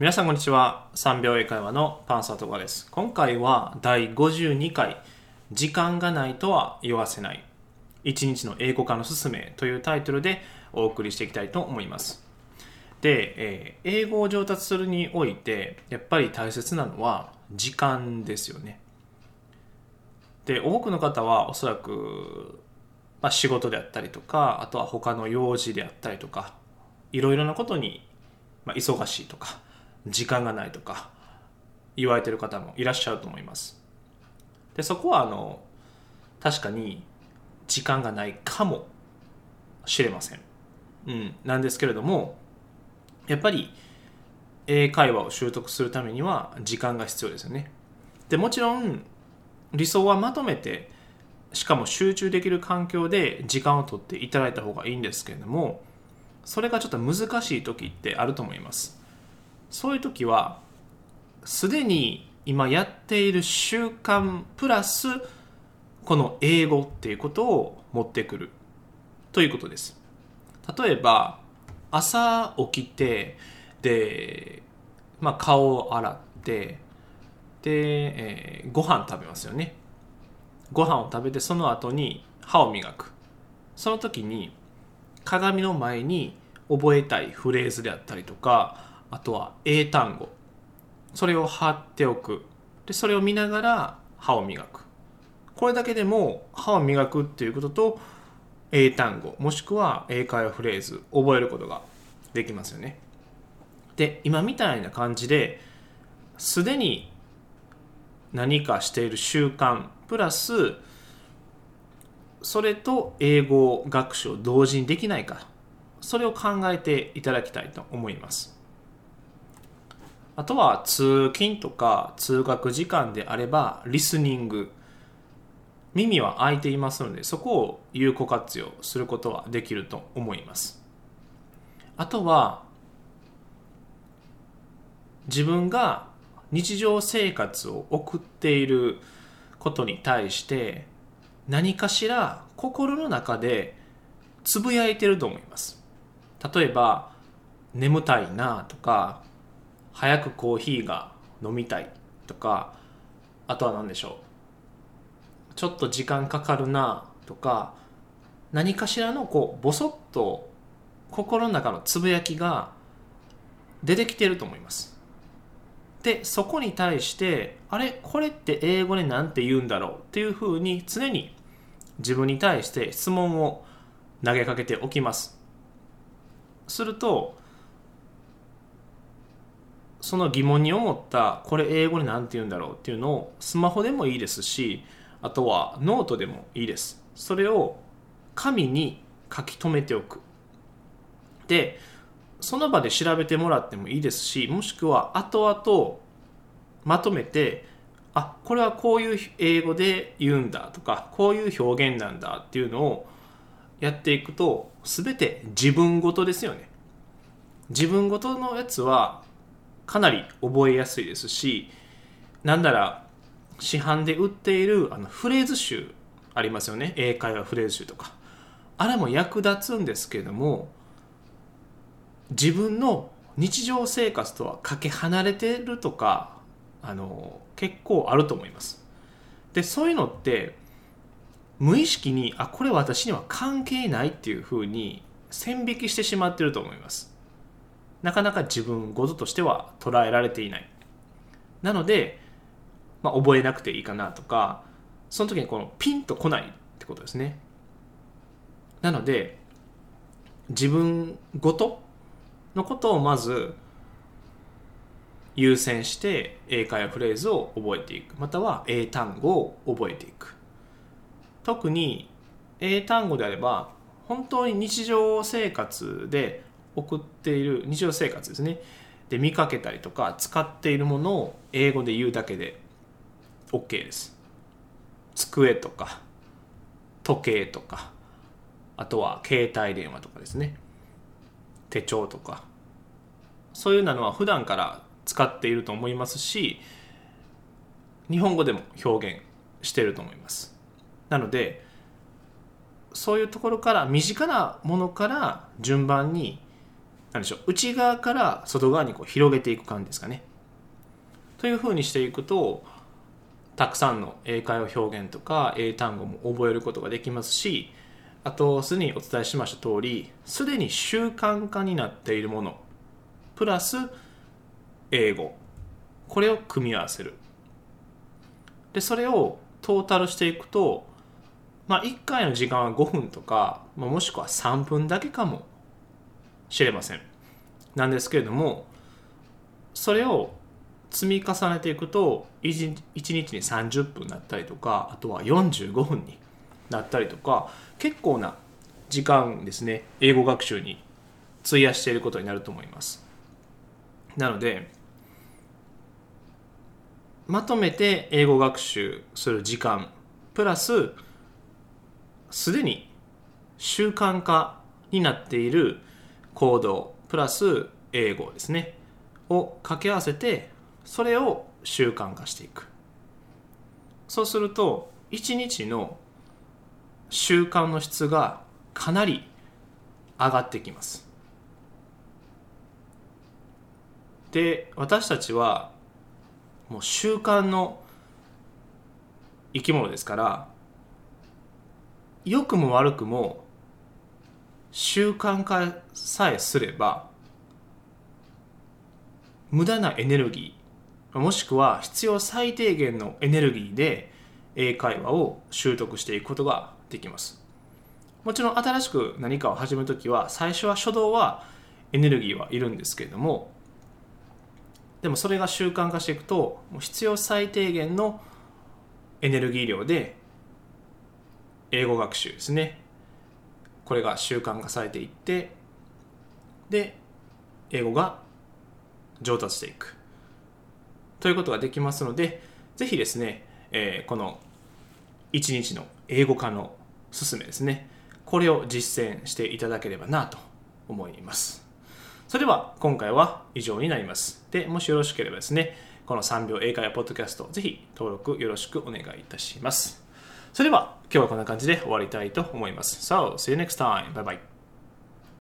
皆さんこんにちは。3秒英会話のパンサートカです。今回は第52回時間がないとは言わせない。一日の英語化のすすめというタイトルでお送りしていきたいと思います。で、えー英語を上達するにおいてやっぱり大切なのは時間ですよね。で多くの方はおそらく、まあ、仕事であったりとかあとは他の用事であったりとかいろいろなことに、まあ、忙しいとか時間がないとか言われてる方もいらっしゃると思います。でそこはあの確かに時間がないかもしれません、うん、なんですけれどもやっぱり英会話を習得するためには時間が必要ですよね。でもちろん理想はまとめてしかも集中できる環境で時間を取っていただいた方がいいんですけれどもそれがちょっと難しい時ってあると思います。そういう時はすでに今やっている習慣プラスこの英語っていうことを持ってくる。ということです。例えば朝起きてで、まあ、顔を洗ってで、えーご飯食べますよね。ご飯を食べてその後に歯を磨く。その時に鏡の前に覚えたいフレーズであったりとかあとは英単語。それを貼っておく。でそれを見ながら歯を磨く。これだけでも歯を磨くっていうことと英単語もしくは英会話フレーズ覚えることができますよね。で今みたいな感じですでに何かしている習慣プラスそれと英語学習を同時にできないかそれを考えていただきたいと思います。あとは通勤とか通学時間であればリスニング。耳は開いていますのでそこを有効活用することはできると思います。あとは自分が日常生活を送っていることに対して何かしら心の中でつぶやいてると思います。例えば眠たいなとか早くコーヒーが飲みたいとかあとは何でしょうちょっと時間かかるなとか何かしらのこうボソッと心の中のつぶやきが出てきてると思います。でそこに対してあれ？これって英語で何て言うんだろう？っていうふうに常に自分に対して質問を投げかけておきます。するとその疑問に思ったこれ英語で何て言うんだろうっていうのをスマホでもいいですしあとはノートでもいいです。それを紙に書き留めておく。でその場で調べてもらってもいいですしもしくは後々まとめてあこれはこういう英語で言うんだとかこういう表現なんだっていうのをやっていくと全て自分ごとですよね。自分ごとのやつはかなり覚えやすいですしなんなら市販で売っているあのフレーズ集ありますよね。英会話フレーズ集とか。あれも役立つんですけども自分の日常生活とはかけ離れてるとかあの結構あると思います。でそういうのって無意識にあこれ私には関係ないっていうふうに線引きしてしまってると思います。なかなか自分ごととしては捉えられていない。なので、まあ、覚えなくていいかなとかその時にこのピンとこないってことですね。なので自分ごとのことをまず優先して英会話フレーズを覚えていく。または英単語を覚えていく。特に英単語であれば本当に日常生活で送っている日常生活ですね。で見かけたりとか使っているものを英語で言うだけで OK です。机とか時計とかあとは携帯電話とかですね。手帳とか。そういうなのは普段から使っていると思いますし日本語でも表現してると思います。なのでそういうところから身近なものから順番になんでしょう。内側から外側にこう広げていく感じですかね。というふうにしていくとたくさんの英会話表現とか英単語も覚えることができますしあとすでにお伝えしました通りすでに習慣化になっているものプラス英語。これを組み合わせる。でそれをトータルしていくとまあ1回の時間は5分とか、まあ、もしくは3分だけかもしれません。なんですけれどもそれを積み重ねていくと 1, 日に30分だったりとかあとは45分になったりとか結構な時間ですね英語学習に費やしていることになると思います。なのでまとめて英語学習する時間プラスすでに習慣化になっている行動プラス英語ですね。を掛け合わせてそれを習慣化していく。そうすると1日の習慣の質がかなり上がってきます。で私たちはもう習慣の生き物ですから良くも悪くも習慣化さえすれば無駄なエネルギーもしくは必要最低限のエネルギーで英会話を習得していくことができます。もちろん新しく何かを始めるときは最初は初動はエネルギーはいるんですけれどもでもそれが習慣化していくと必要最低限のエネルギー量で英語学習ですね。これが習慣化されていってで英語が上達していく。ということができますのでぜひですね、えー、この1日の英語化の勧めですねこれを実践していただければなと思います。それでは今回は以上になります。でもしよろしければですねこの3秒英会話ポッドキャストぜひ登録よろしくお願いいたします。それでは今日はこんな感じで終わりたいと思います So, see you next time. Bye bye.